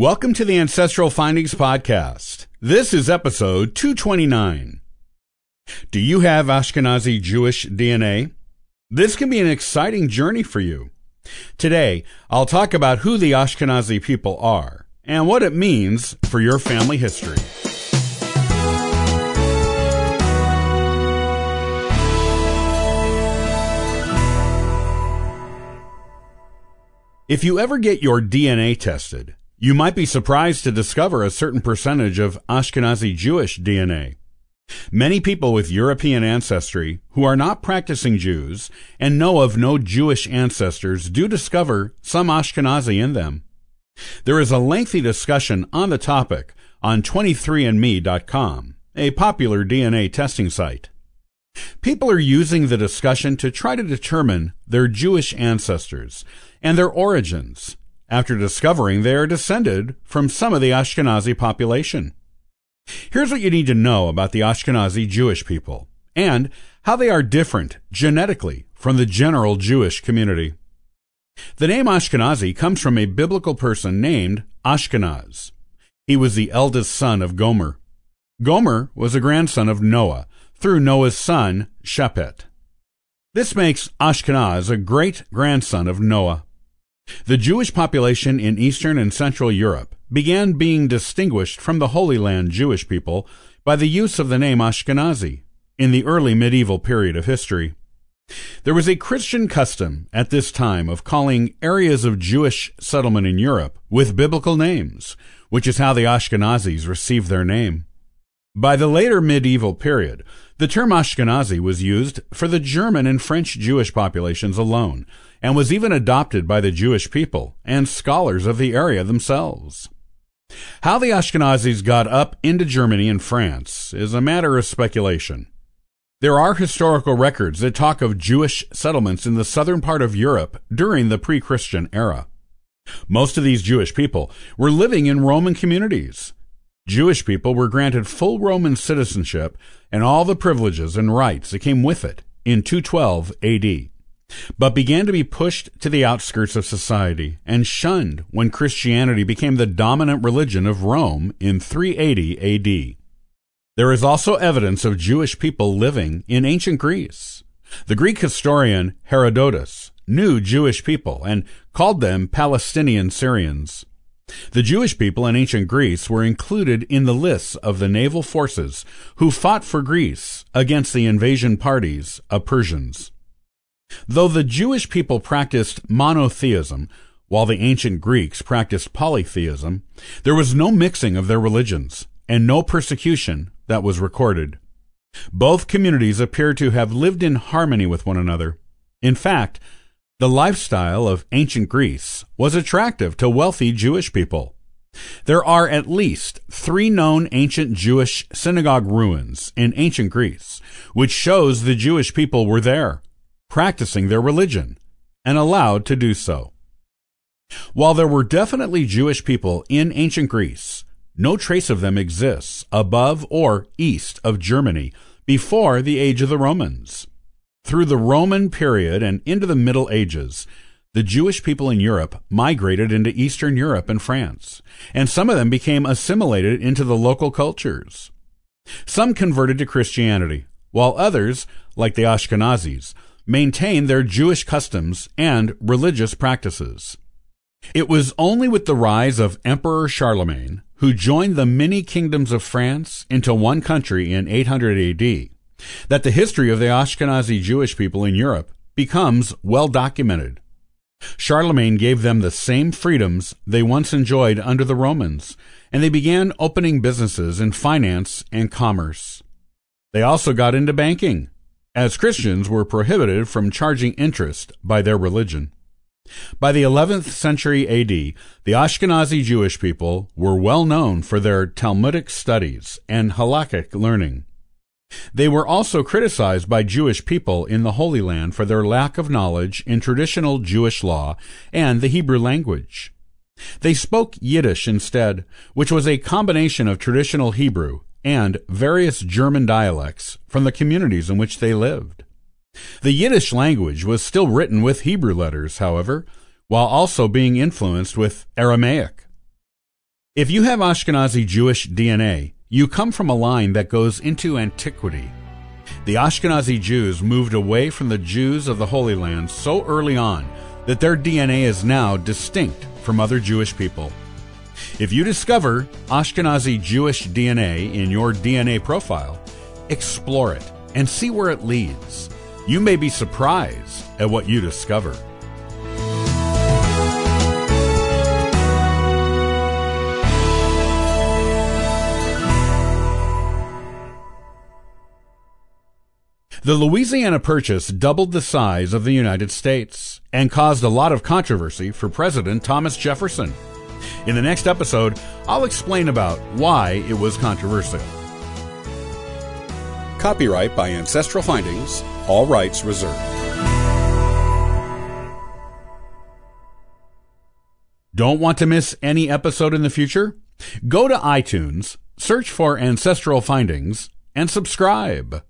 Welcome to the Ancestral Findings Podcast. This is episode 229. Do you have Ashkenazi Jewish DNA? This can be an exciting journey for you. Today, I'll talk about who the Ashkenazi people are and what it means for your family history. If you ever get your DNA tested, you might be surprised to discover a certain percentage of Ashkenazi Jewish DNA. Many people with European ancestry who are not practicing Jews and know of no Jewish ancestors do discover some Ashkenazi in them. There is a lengthy discussion on the topic on 23andme.com, a popular DNA testing site. People are using the discussion to try to determine their Jewish ancestors and their origins after discovering they are descended from some of the Ashkenazi population. Here's what you need to know about the Ashkenazi Jewish people and how they are different genetically from the general Jewish community. The name Ashkenazi comes from a biblical person named Ashkenaz. He was the eldest son of Gomer. Gomer was a grandson of Noah through Noah's son, Japheth. This makes Ashkenaz a great grandson of Noah. The Jewish population in Eastern and Central Europe began being distinguished from the Holy Land Jewish people by the use of the name Ashkenazi in the early medieval period of history. There was a Christian custom at this time of calling areas of Jewish settlement in Europe with biblical names, which is how the Ashkenazis received their name. By the later medieval period, the term Ashkenazi was used for the German and French Jewish populations alone, and was even adopted by the Jewish people and scholars of the area themselves. How the Ashkenazis got up into Germany and France is a matter of speculation. There are historical records that talk of Jewish settlements in the southern part of Europe during the pre Christian era. Most of these Jewish people were living in Roman communities. Jewish people were granted full Roman citizenship and all the privileges and rights that came with it in 212 AD but began to be pushed to the outskirts of society and shunned when Christianity became the dominant religion of Rome in 380 AD. There is also evidence of Jewish people living in ancient Greece. The Greek historian Herodotus knew Jewish people and called them Palestinian Syrians. The Jewish people in ancient Greece were included in the lists of the naval forces who fought for Greece against the invasion parties of Persians. Though the Jewish people practiced monotheism, while the ancient Greeks practiced polytheism, there was no mixing of their religions, and no persecution that was recorded. Both communities appear to have lived in harmony with one another. In fact, the lifestyle of ancient Greece was attractive to wealthy Jewish people. There are at least three known ancient Jewish synagogue ruins in ancient Greece, which shows the Jewish people were there practicing their religion, and allowed to do so. While there were definitely Jewish people in ancient Greece, no trace of them exists above or east of Germany before the age of the Romans. Through the Roman period and into the Middle Ages, the Jewish people in Europe migrated into Eastern Europe and France, and some of them became assimilated into the local cultures. Some converted to Christianity, while others, like the Ashkenazis, maintained their Jewish customs and religious practices. It was only with the rise of Emperor Charlemagne, who joined the many kingdoms of France into one country in 800 AD, that the history of the Ashkenazi Jewish people in Europe becomes well documented. Charlemagne gave them the same freedoms they once enjoyed under the Romans, and they began opening businesses in finance and commerce. They also got into banking, as Christians were prohibited from charging interest by their religion. By the 11th century AD, the Ashkenazi Jewish people were well known for their Talmudic studies and halakhic learning. They were also criticized by Jewish people in the Holy Land for their lack of knowledge in traditional Jewish law and the Hebrew language. They spoke Yiddish instead, which was a combination of traditional Hebrew and various German dialects from the communities in which they lived. The Yiddish language was still written with Hebrew letters, however, while also being influenced with Aramaic. If you have Ashkenazi Jewish DNA, you come from a line that goes into antiquity. The Ashkenazi Jews moved away from the Jews of the Holy Land so early on that their DNA is now distinct from other Jewish people. If you discover Ashkenazi Jewish DNA in your DNA profile, explore it and see where it leads. You may be surprised at what you discover. The Louisiana Purchase doubled the size of the United States and caused a lot of controversy for President Thomas Jefferson. In the next episode, I'll explain about why it was controversial. Copyright by Ancestral Findings, all rights reserved. Don't want to miss any episode in the future? Go to iTunes, search for Ancestral Findings, and subscribe.